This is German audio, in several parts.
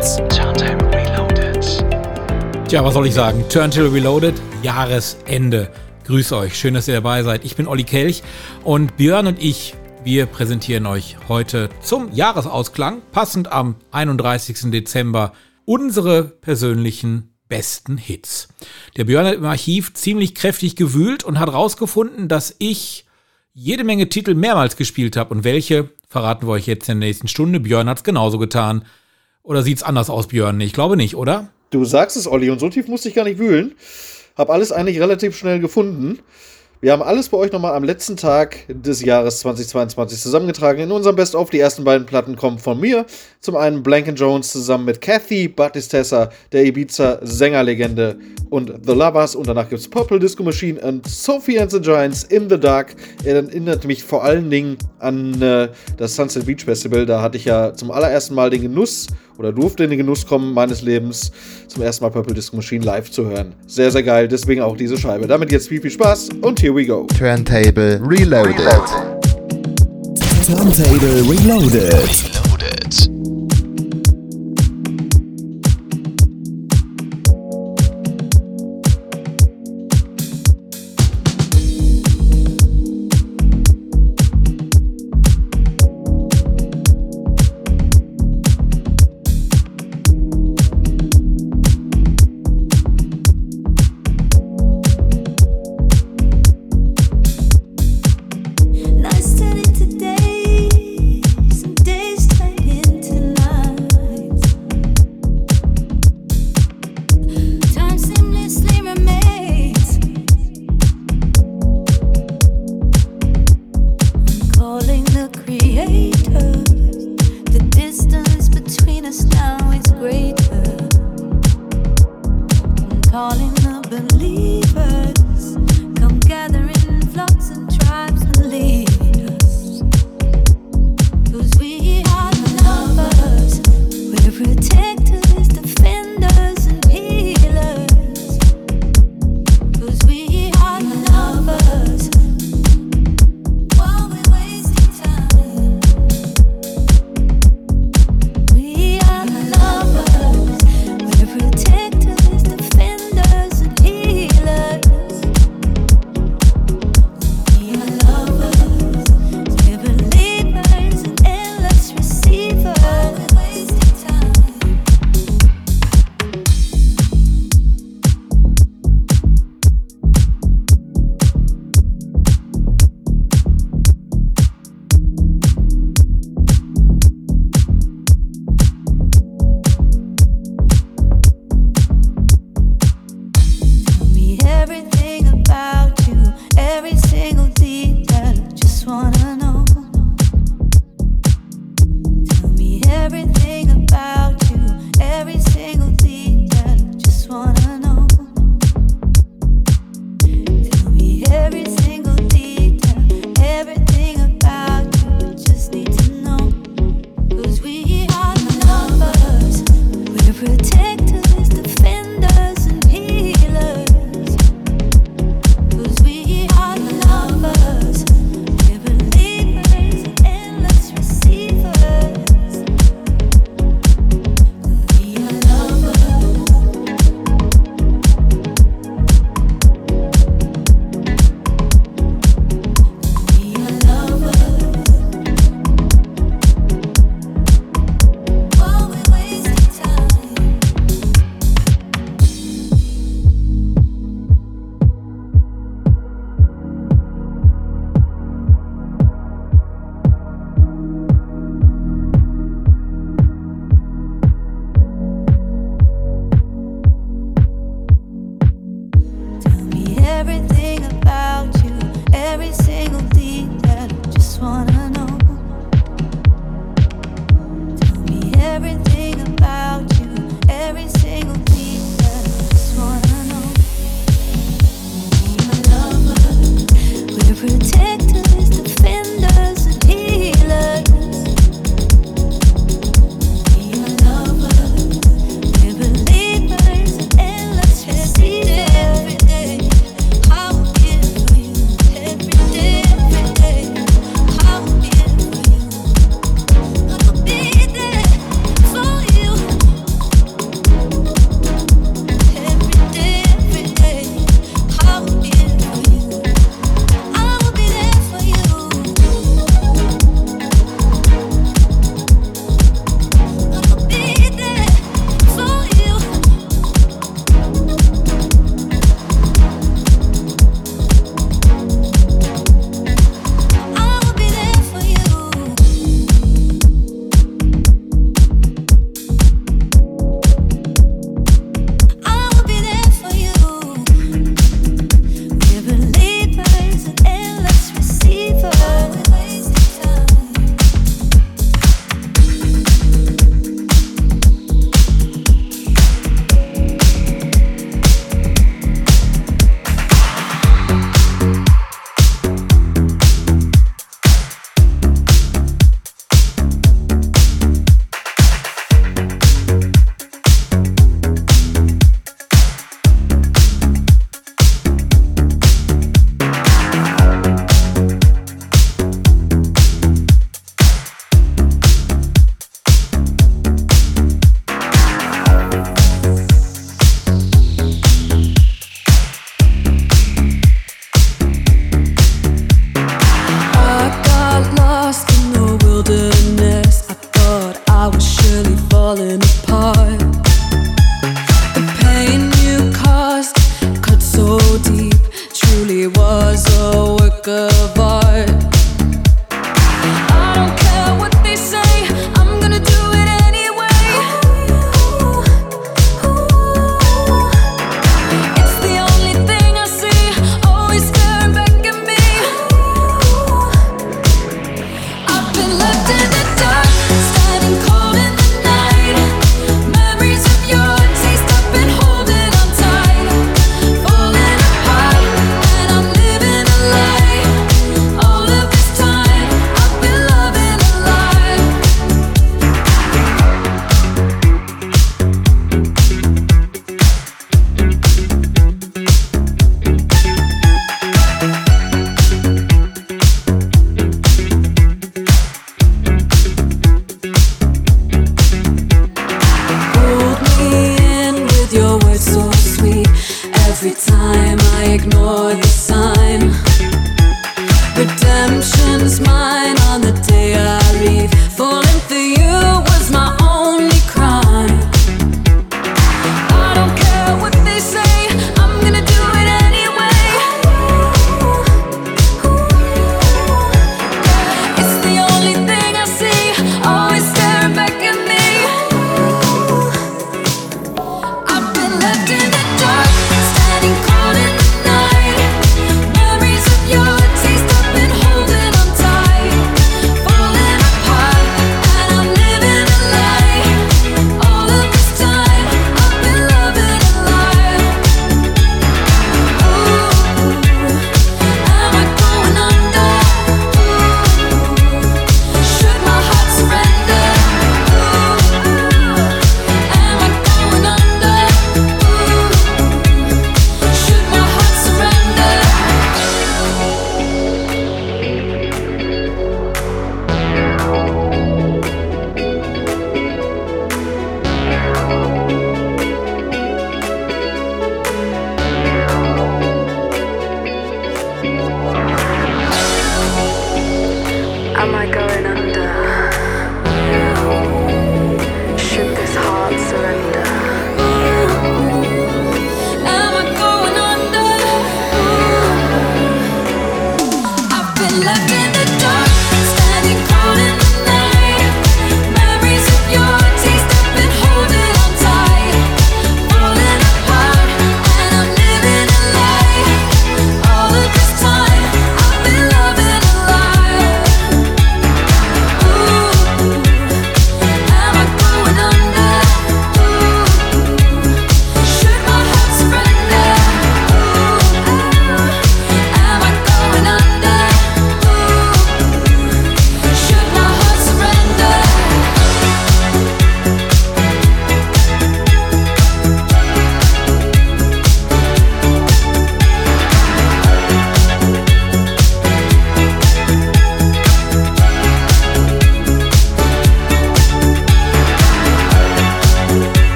Hits. Turntable Reloaded. Tja, was soll ich sagen? Turntable Reloaded, Jahresende. Grüß euch, schön, dass ihr dabei seid. Ich bin Olli Kelch und Björn und ich, wir präsentieren euch heute zum Jahresausklang, passend am 31. Dezember, unsere persönlichen besten Hits. Der Björn hat im Archiv ziemlich kräftig gewühlt und hat rausgefunden, dass ich jede Menge Titel mehrmals gespielt habe. Und welche verraten wir euch jetzt in der nächsten Stunde. Björn hat es genauso getan. Oder sieht es anders aus, Björn? Ich glaube nicht, oder? Du sagst es, Olli, und so tief musste ich gar nicht wühlen. Hab alles eigentlich relativ schnell gefunden. Wir haben alles bei euch nochmal am letzten Tag des Jahres 2022 zusammengetragen. In unserem Best-of, die ersten beiden Platten kommen von mir. Zum einen Blank Jones zusammen mit Kathy Battistessa, der Ibiza-Sängerlegende und The Lovers. Und danach gibt es Purple Disco Machine und Sophie and the Giants in the Dark. Er erinnert mich vor allen Dingen an äh, das Sunset Beach Festival. Da hatte ich ja zum allerersten Mal den Genuss oder durfte in den Genuss kommen meines Lebens, zum ersten Mal Purple Disco Machine live zu hören. Sehr, sehr geil, deswegen auch diese Scheibe. Damit jetzt viel, viel Spaß und here we go. Turntable Reloaded. Turntable Reloaded.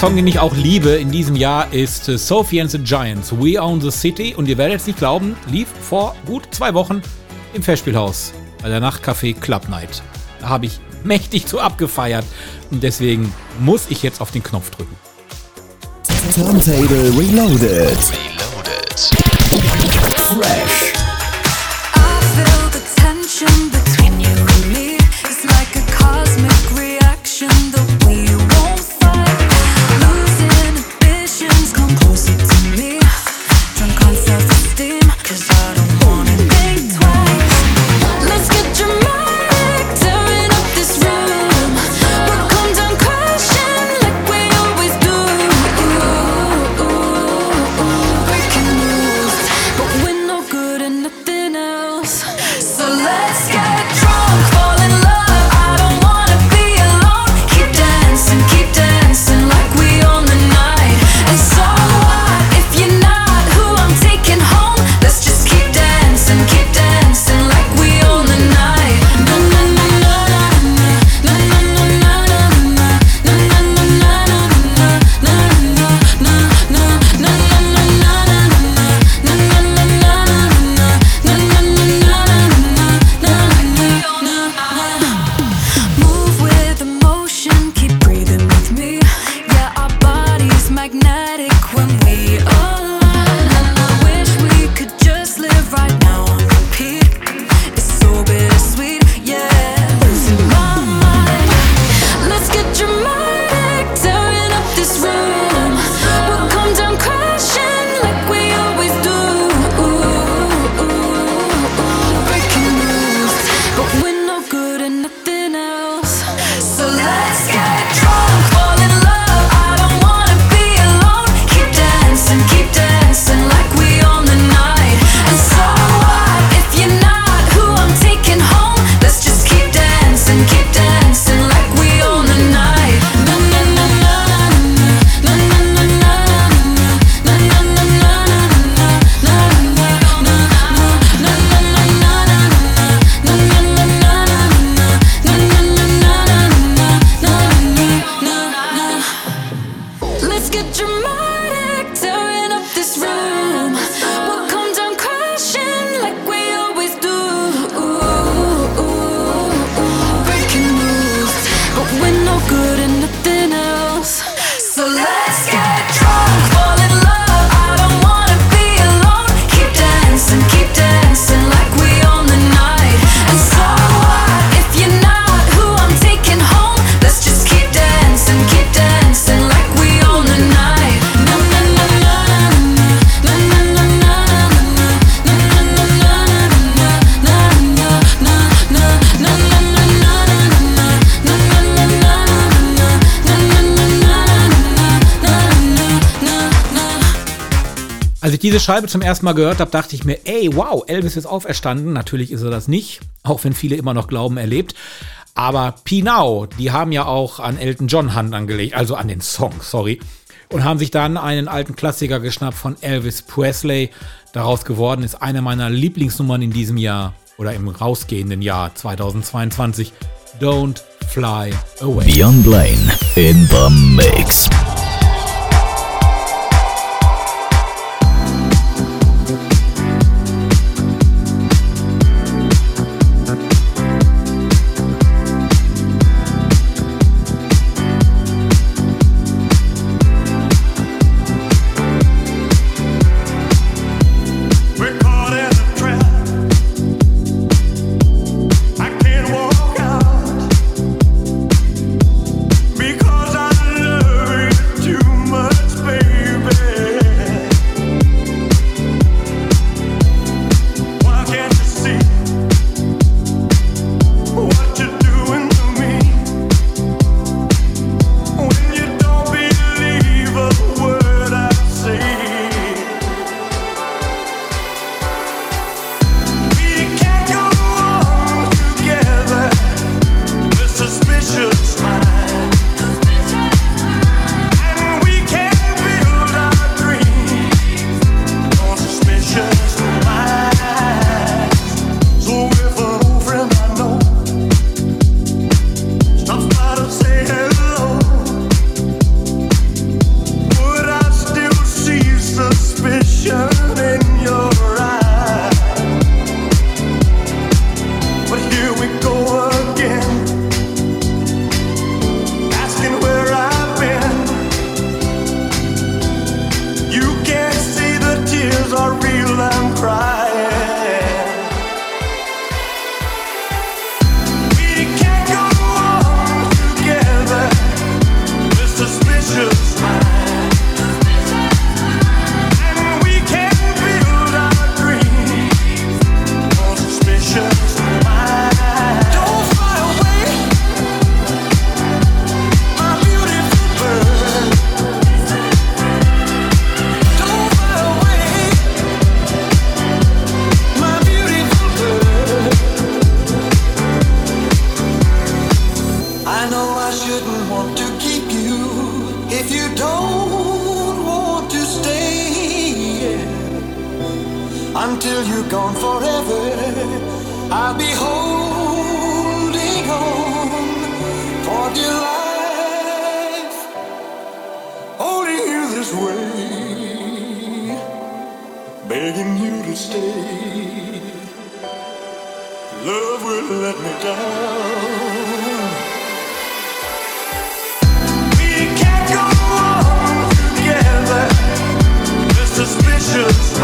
Song, den ich auch liebe in diesem Jahr, ist äh, Sophie and the Giants, We Own the City. Und ihr werdet es nicht glauben, lief vor gut zwei Wochen im Festspielhaus bei der Nachtcafé Club Night. Da habe ich mächtig zu abgefeiert. Und deswegen muss ich jetzt auf den Knopf drücken. Turntable Reloaded. Reloaded. Fresh. Diese Scheibe zum ersten Mal gehört habe, dachte ich mir, ey, wow, Elvis ist auferstanden. Natürlich ist er das nicht, auch wenn viele immer noch glauben, er lebt. Aber Pinau, die haben ja auch an Elton John Hand angelegt, also an den Song, sorry. Und haben sich dann einen alten Klassiker geschnappt von Elvis Presley. Daraus geworden ist eine meiner Lieblingsnummern in diesem Jahr oder im rausgehenden Jahr 2022. Don't Fly Away. Beyond Blaine in the mix. Stay. Love will let me down. We can't go on together with suspicious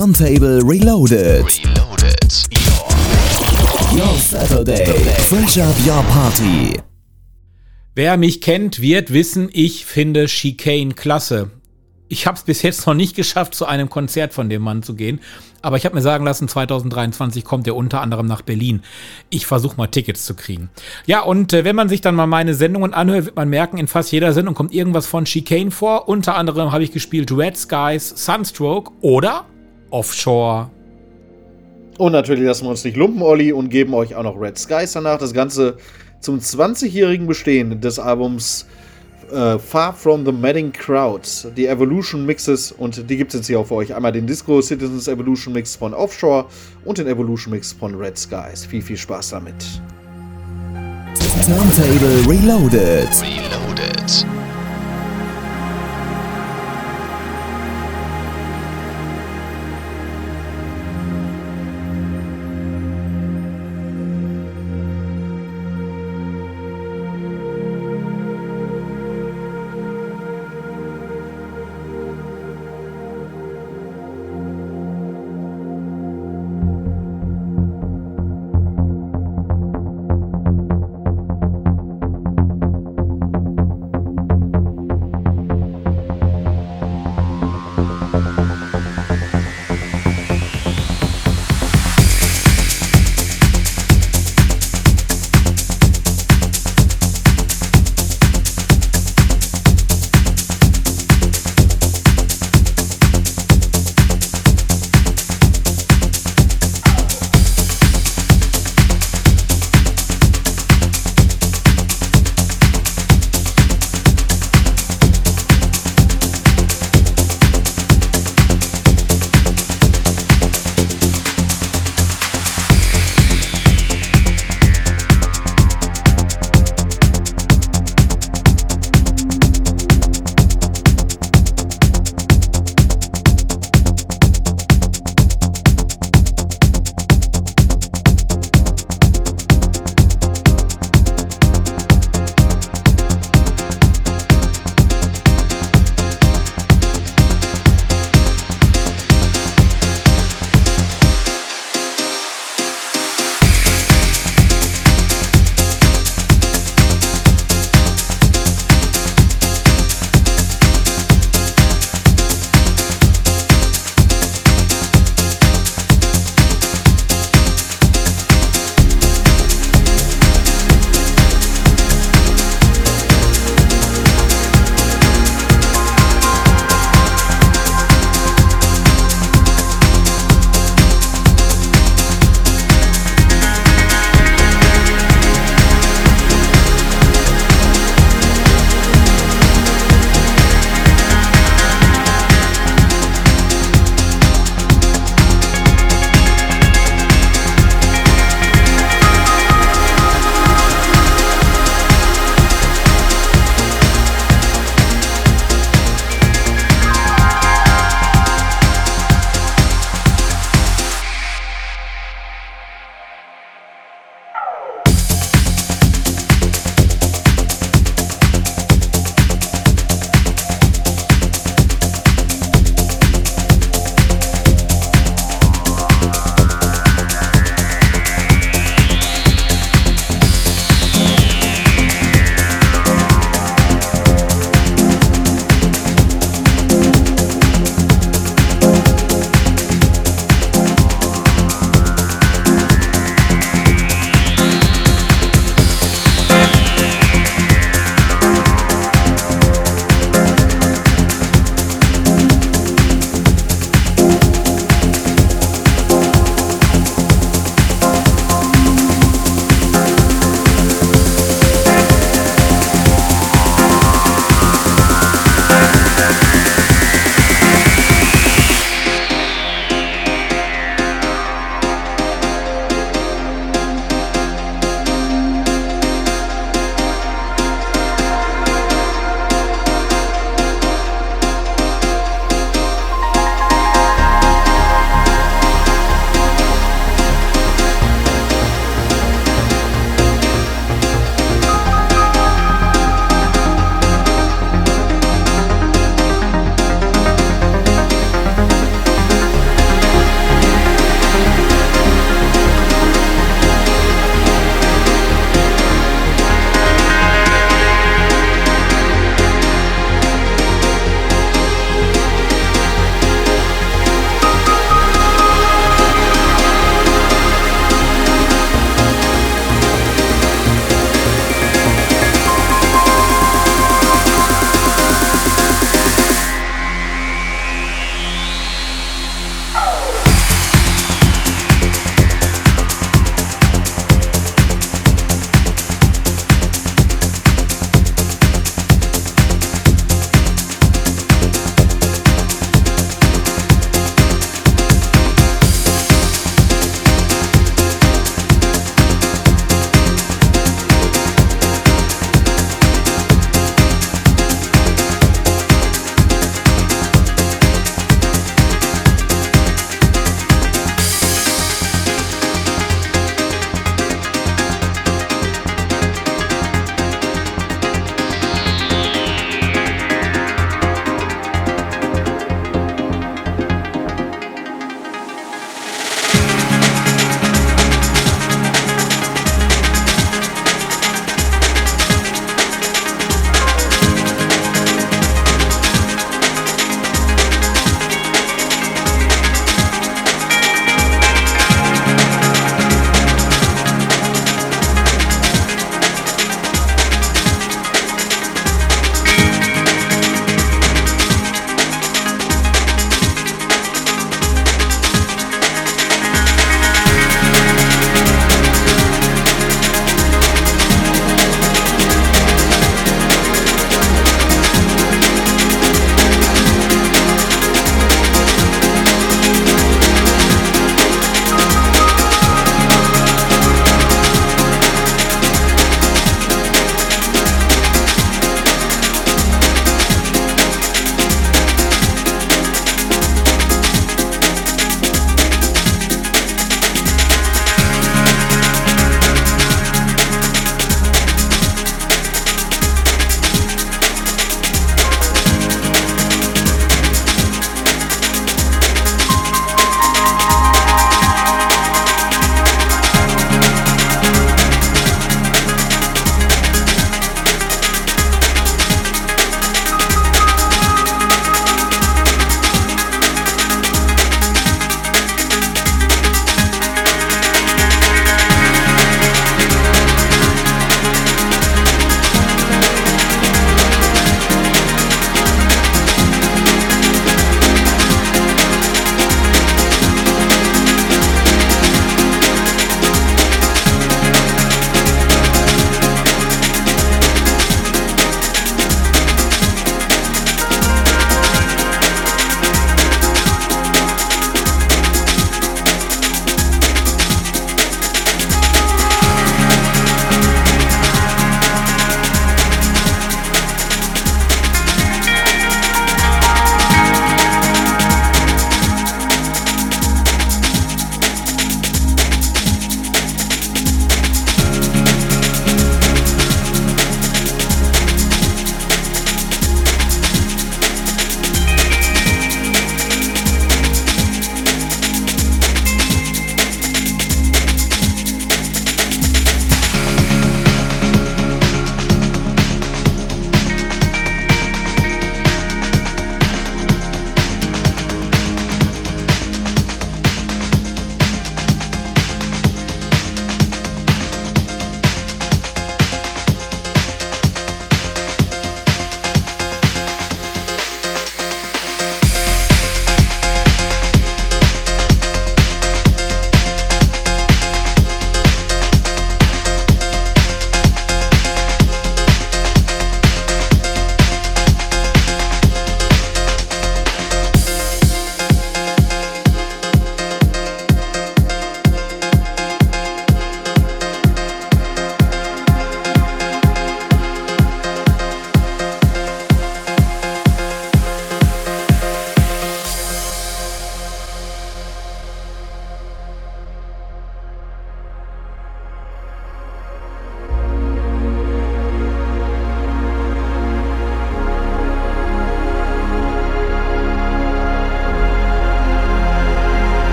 Turntable Reloaded. Reloaded. Your, your Saturday. Fresh up your party. Wer mich kennt, wird wissen, ich finde Chicane klasse. Ich habe es bis jetzt noch nicht geschafft, zu einem Konzert von dem Mann zu gehen. Aber ich habe mir sagen lassen, 2023 kommt er unter anderem nach Berlin. Ich versuche mal Tickets zu kriegen. Ja, und äh, wenn man sich dann mal meine Sendungen anhört, wird man merken, in fast jeder Sendung kommt irgendwas von Chicane vor. Unter anderem habe ich gespielt Red Skies, Sunstroke oder Offshore. Und natürlich lassen wir uns nicht lumpen, Olli, und geben euch auch noch Red Skies danach. Das Ganze zum 20-jährigen Bestehen des Albums äh, Far From the Madding Crowds, die Evolution Mixes und die gibt es jetzt hier auch für euch. Einmal den Disco Citizens Evolution Mix von Offshore und den Evolution Mix von Red Skies. Viel, viel Spaß damit. Turntable Reloaded. Reloaded.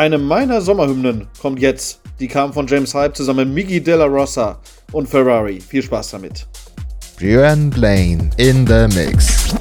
Eine meiner Sommerhymnen kommt jetzt. Die kam von James Hype zusammen mit Miggy Della Rossa und Ferrari. Viel Spaß damit. Björn Blaine in the Mix.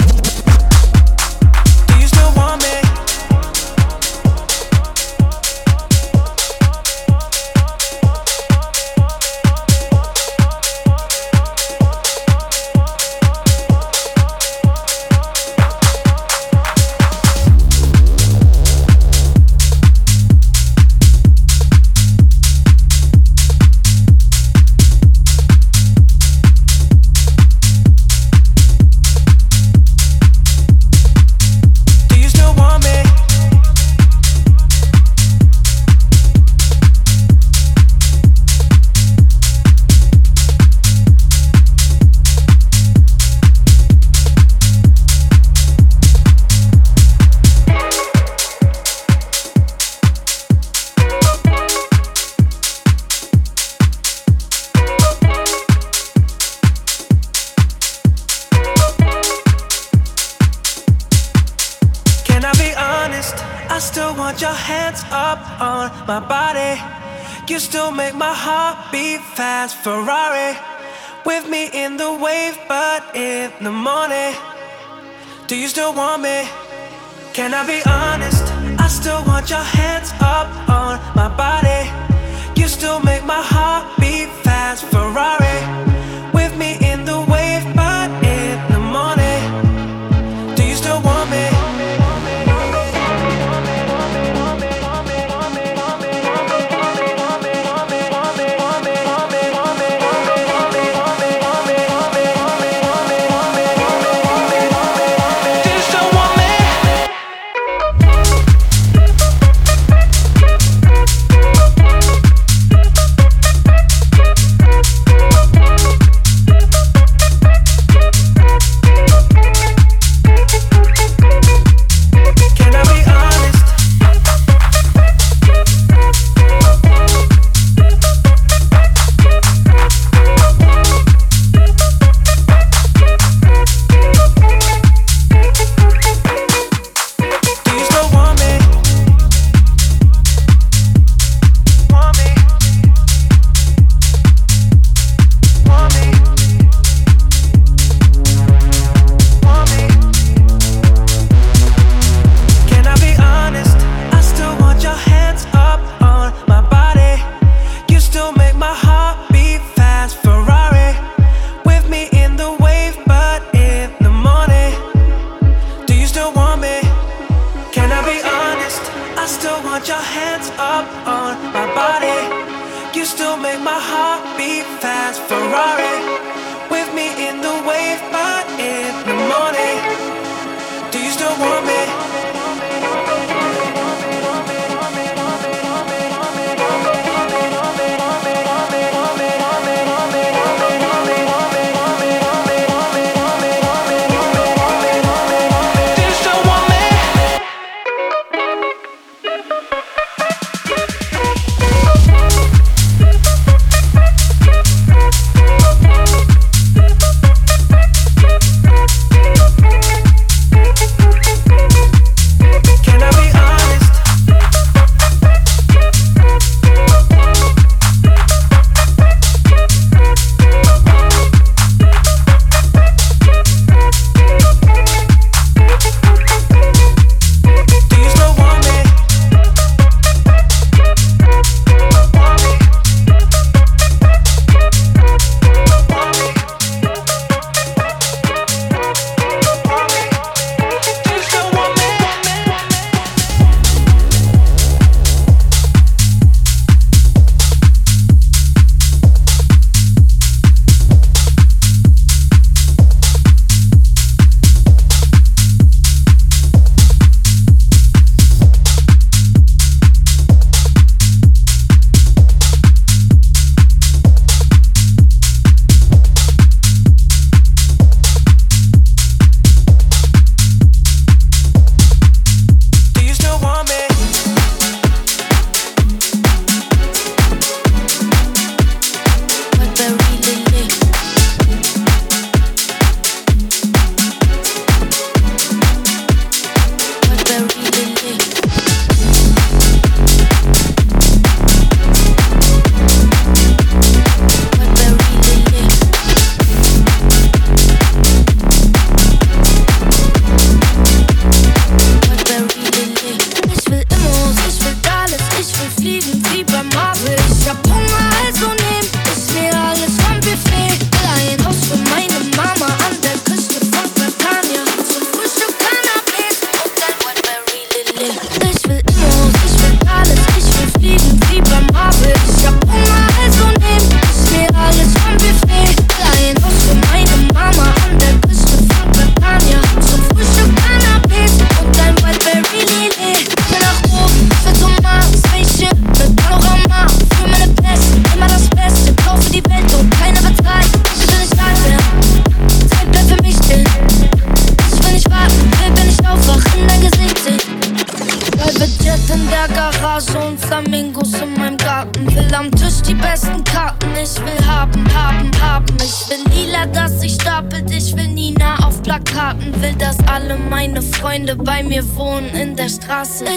want your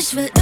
Ich will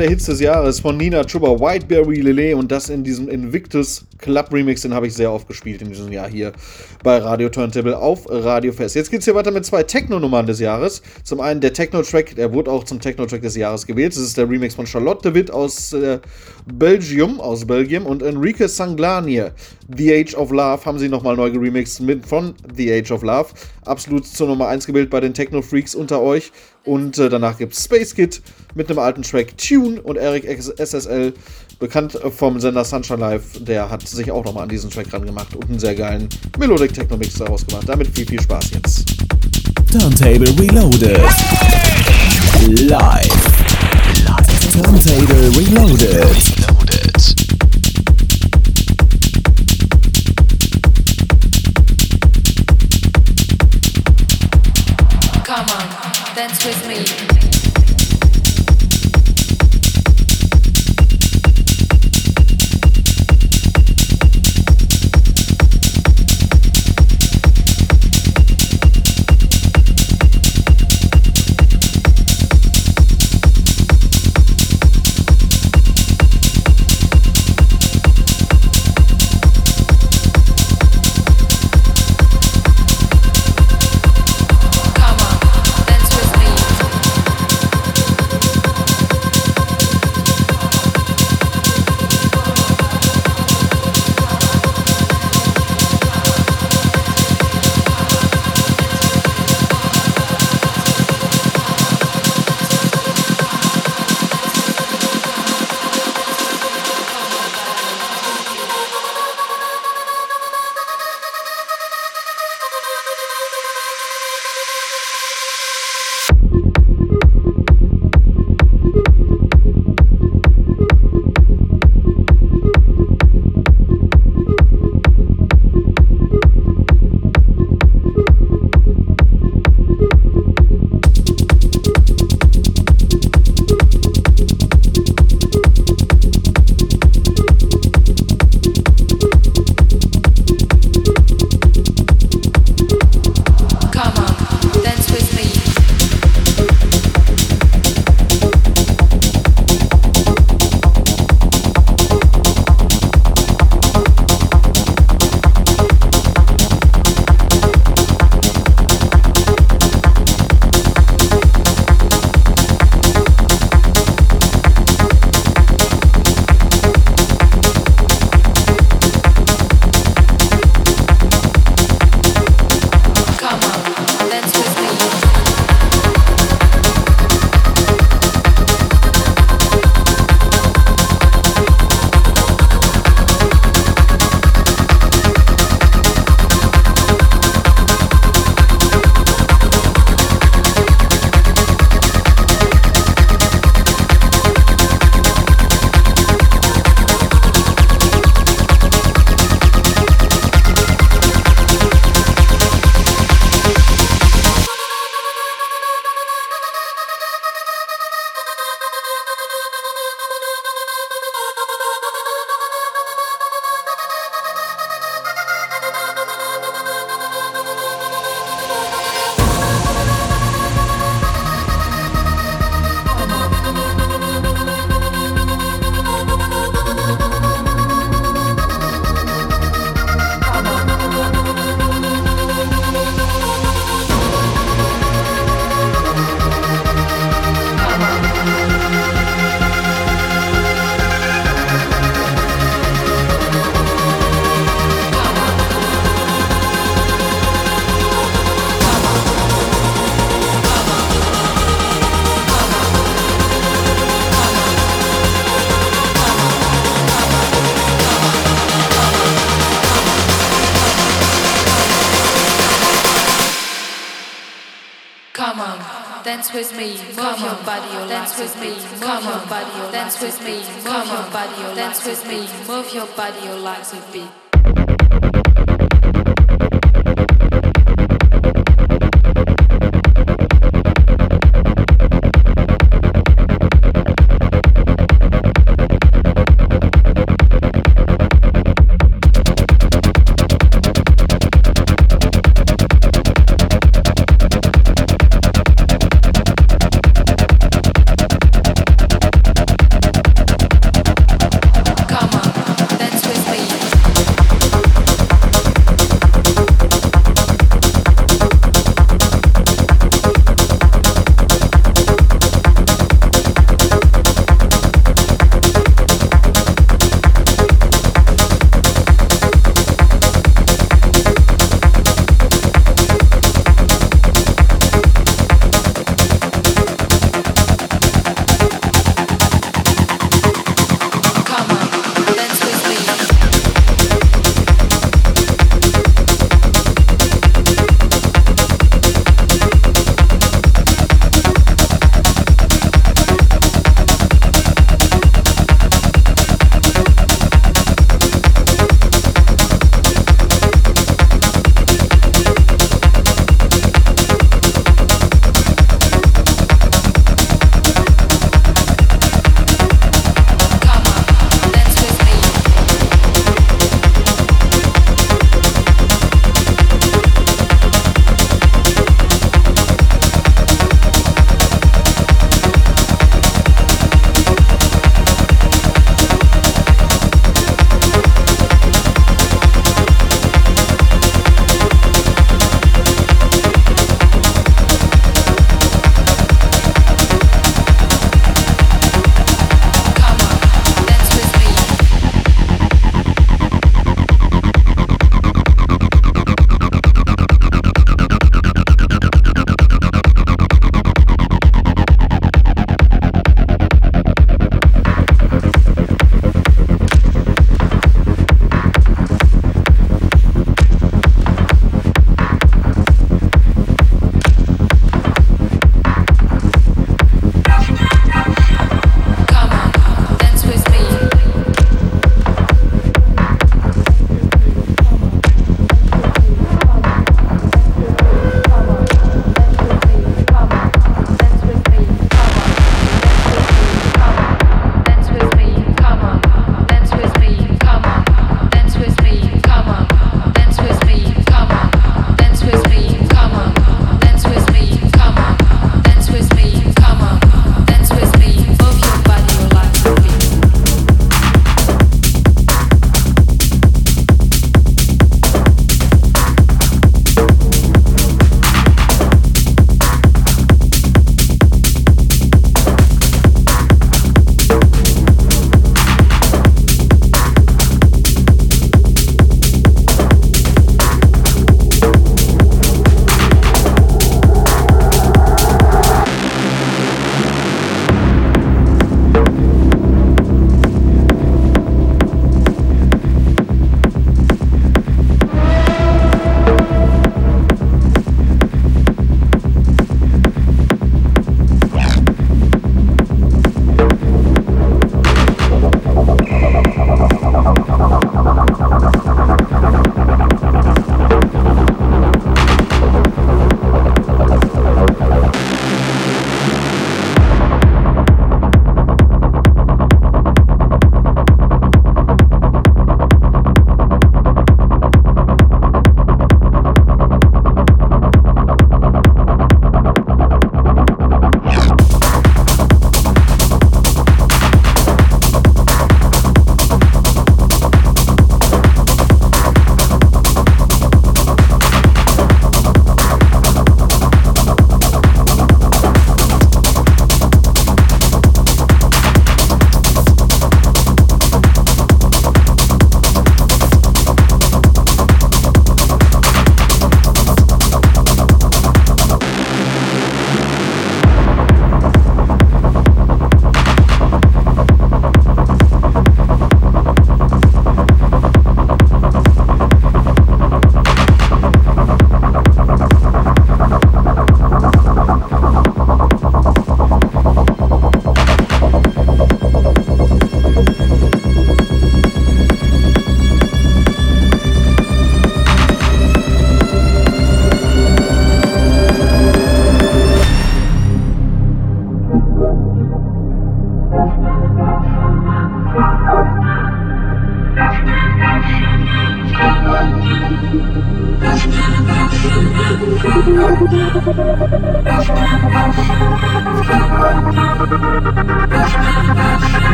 der Hits des Jahres von Nina Chuba, Whiteberry Lele und das in diesem Invictus Club Remix, den habe ich sehr oft gespielt in diesem Jahr hier bei Radio Turntable auf Radio Fest. Jetzt geht es hier weiter mit zwei Techno-Nummern des Jahres. Zum einen der Techno-Track, der wurde auch zum Techno-Track des Jahres gewählt. Das ist der Remix von Charlotte Witt aus äh, Belgium, aus Belgien und Enrique Sanglanier. The Age of Love haben sie nochmal neu geremixed mit von The Age of Love. Absolut zur Nummer 1 gewählt bei den Techno-Freaks unter euch. Und äh, danach gibt es Space Kid mit einem alten Track Tune und Eric SSL, bekannt äh, vom Sender Sunshine Live, der hat sich auch nochmal an diesen Track rangemacht und einen sehr geilen Melodic Techno Mix daraus gemacht. Damit viel, viel Spaß jetzt. Turntable Reloaded. Live. Turntable Reloaded. with me. With me, move your body, your dance with me, move your body, your dance with me, move your body, your dance with me, move your body, your legs with beat.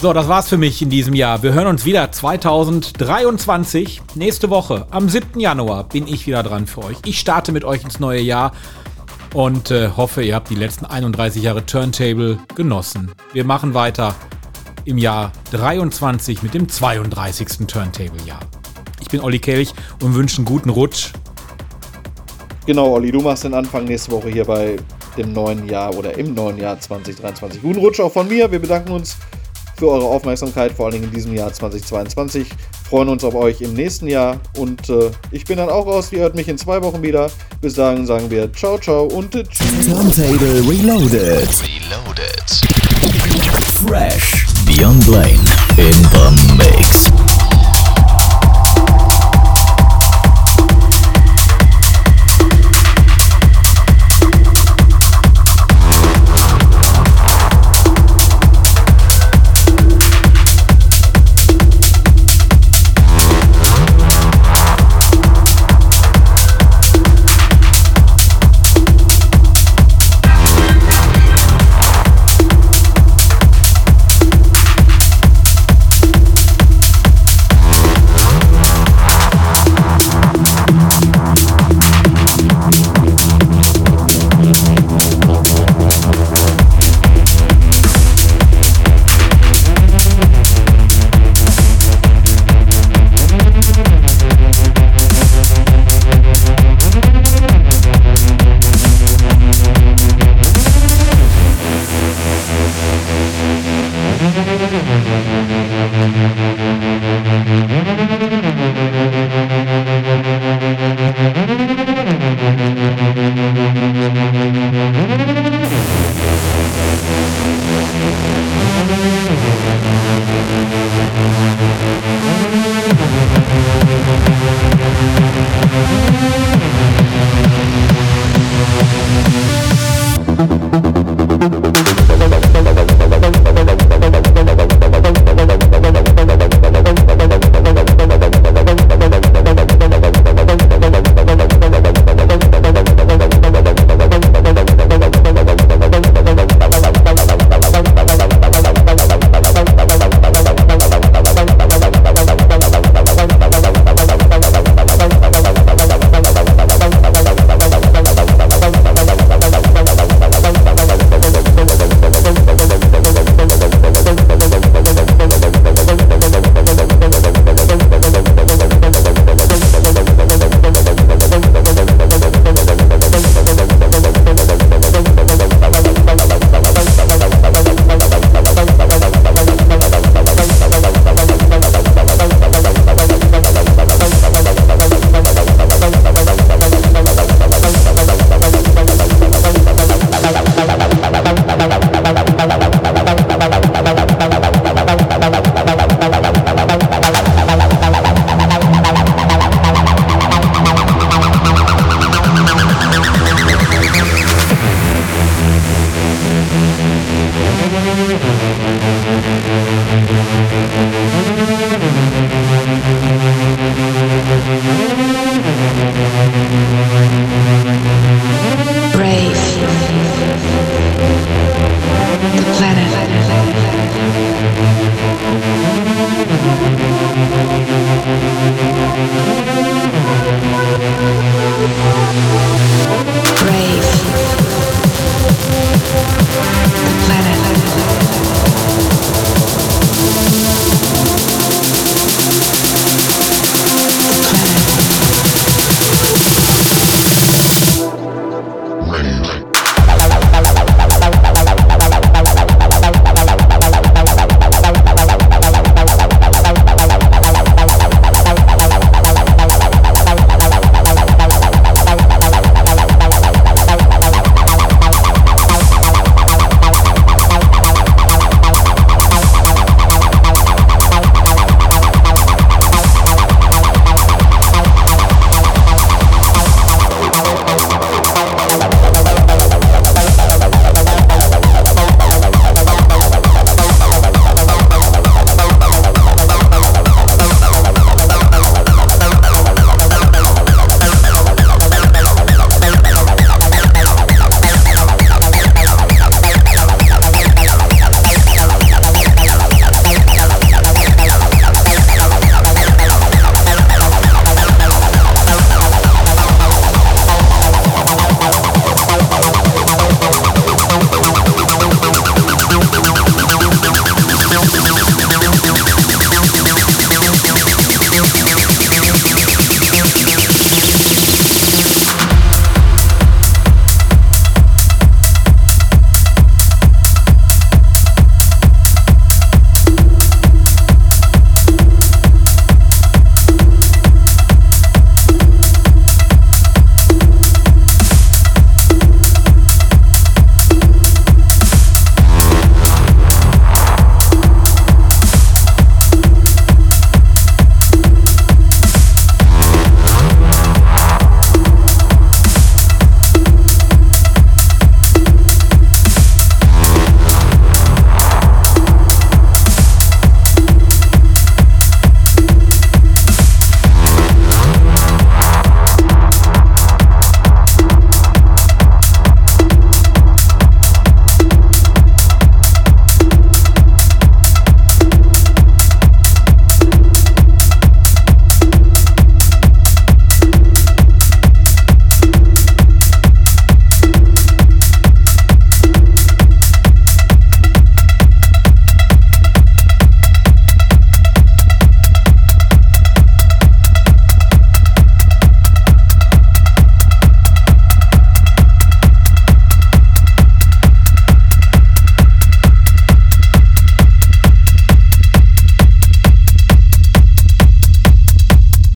So, das war's für mich in diesem Jahr. Wir hören uns wieder 2023. Nächste Woche, am 7. Januar, bin ich wieder dran für euch. Ich starte mit euch ins neue Jahr und äh, hoffe, ihr habt die letzten 31 Jahre Turntable genossen. Wir machen weiter im Jahr 23 mit dem 32. Turntable-Jahr. Ich bin Olli Kelch und wünsche einen guten Rutsch. Genau, Olli, du machst den Anfang nächste Woche hier bei dem neuen Jahr oder im neuen Jahr 2023. Guten Rutsch auch von mir. Wir bedanken uns für eure Aufmerksamkeit, vor allen Dingen in diesem Jahr 2022. Freuen uns auf euch im nächsten Jahr und äh, ich bin dann auch raus. Ihr hört mich in zwei Wochen wieder. Bis dahin sagen wir ciao, ciao und tschüss. Turntable Reloaded. Reloaded. Fresh. Beyond Lane in the mix.